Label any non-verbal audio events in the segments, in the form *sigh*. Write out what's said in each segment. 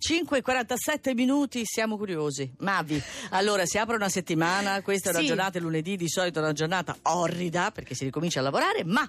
5.47 minuti, siamo curiosi. Mavi, allora si apre una settimana, questa è una Sì. giornata, lunedì di solito è una giornata orrida perché si ricomincia a lavorare, ma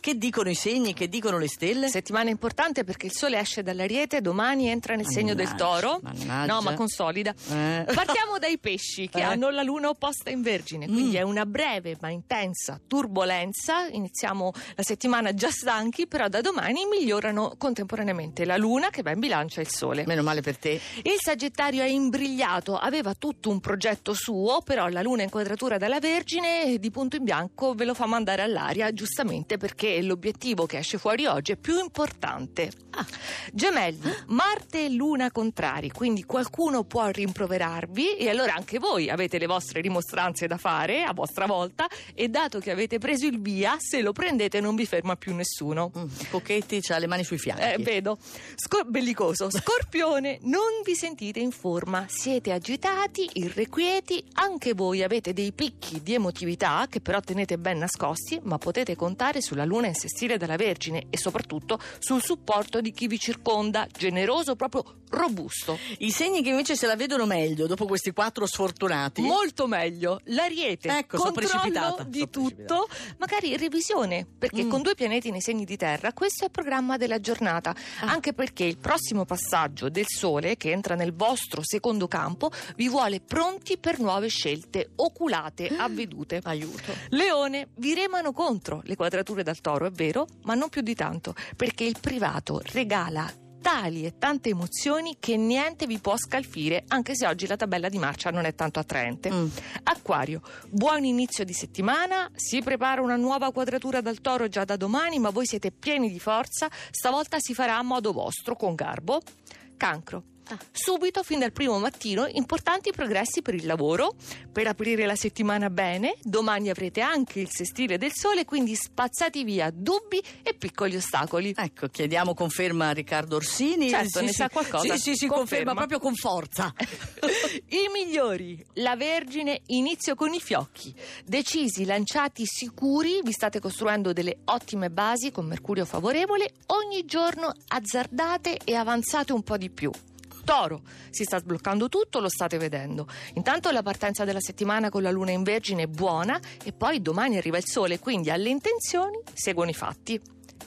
che dicono i segni, che dicono le stelle? Settimana importante perché il sole esce dall'ariete, domani entra nel segno del Mannaggia, toro. mannaggia. No, ma consolida. Eh. Partiamo dai pesci che Eh. hanno la luna opposta in Vergine, quindi Mm. è una breve ma intensa turbolenza. Iniziamo la settimana già stanchi, però da domani migliorano contemporaneamente la luna che va in bilancia e il sole. Meno male per te. Il Sagittario è imbrigliato, aveva tutto un progetto suo, però la luna in quadratura dalla Vergine di punto in bianco ve lo fa mandare all'aria, giustamente perché l'obiettivo che esce fuori oggi è più importante. Ah. Gemelli, Marte e Luna contrari, quindi qualcuno può rimproverarvi e allora anche voi avete le vostre rimostranze da fare a vostra volta e dato che avete preso il via, se lo prendete non vi ferma più nessuno. Mm, Pocchetti ha le mani sui fianchi. Eh, vedo. Scor- bellicoso. Scorpione, non vi sentite in forma, siete agitati, irrequieti, anche voi avete dei picchi di emotività che però tenete ben nascosti, ma potete contare sulla luna in sestile della Vergine e soprattutto sul supporto di chi vi circonda, generoso, proprio robusto. I segni che invece se la vedono meglio dopo questi quattro sfortunati. Molto meglio, l'ariete, Ecco, sono controllo di tutto, magari revisione, perché Mm. con due pianeti nei segni di terra questo è il programma della giornata, Ah. anche perché il prossimo passaggio del Sole, che entra nel vostro secondo campo, vi vuole pronti per nuove scelte, oculate, avvedute. Aiuto. Leone, vi remano contro le quadrature dal toro, è vero, ma non più di tanto, perché il privato regala tali e tante emozioni che niente vi può scalfire, anche se oggi la tabella di marcia non è tanto attraente. Mm. Acquario, buon inizio di settimana, si prepara una nuova quadratura dal toro già da domani, ma voi siete pieni di forza, stavolta si farà a modo vostro, con garbo. Cancro. Ah. Subito, fin dal primo mattino, importanti progressi per il lavoro, per aprire la settimana bene. Domani avrete anche il sestile del sole, quindi spazzati via dubbi e piccoli ostacoli. Ecco, chiediamo conferma a Riccardo Orsini. Certo, ne sa qualcosa. Sì, sì, sì, conferma Conferma. proprio con forza. *laughs* I migliori, la Vergine, inizio con i fiocchi. Decisi, lanciati, sicuri, vi state costruendo delle ottime basi con Mercurio favorevole. Ogni giorno azzardate e avanzate un po' di più. Toro, si sta sbloccando tutto, lo state vedendo. Intanto la partenza della settimana con la luna in Vergine è buona e poi domani arriva il sole, quindi alle intenzioni seguono i fatti.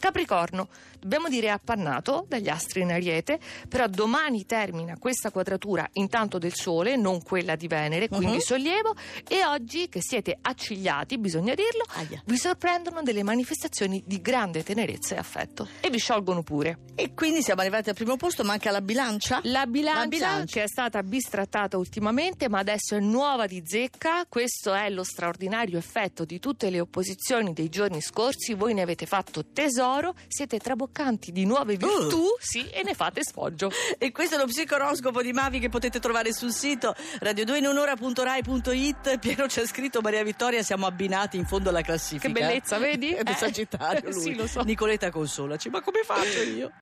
Capricorno, dobbiamo dire appannato dagli astri in ariete, però domani termina questa quadratura intanto del Sole, non quella di Venere, quindi Mhm. sollievo, e oggi che siete accigliati, bisogna dirlo, Aia. vi sorprendono delle manifestazioni di grande tenerezza e affetto e vi sciolgono pure. E quindi siamo arrivati al primo posto, manca la bilancia. La bilancia, La bilancia. che è stata bistrattata ultimamente, ma adesso è nuova di zecca. Questo è lo straordinario effetto di tutte le opposizioni dei giorni scorsi. Voi ne avete fatto tesoro, siete traboccanti di nuove virtù, sì, e ne fate sfoggio. *laughs* E questo è lo psicoroscopo di Mavi che potete trovare sul sito radio2inunora.rai.it. Piero ha scritto Maria Vittoria, siamo abbinati in fondo alla classifica. Che bellezza, vedi? *laughs* È del Eh. Sagittario *laughs* lui. Sì, lo so. Nicoletta consolaci, ma come faccio io?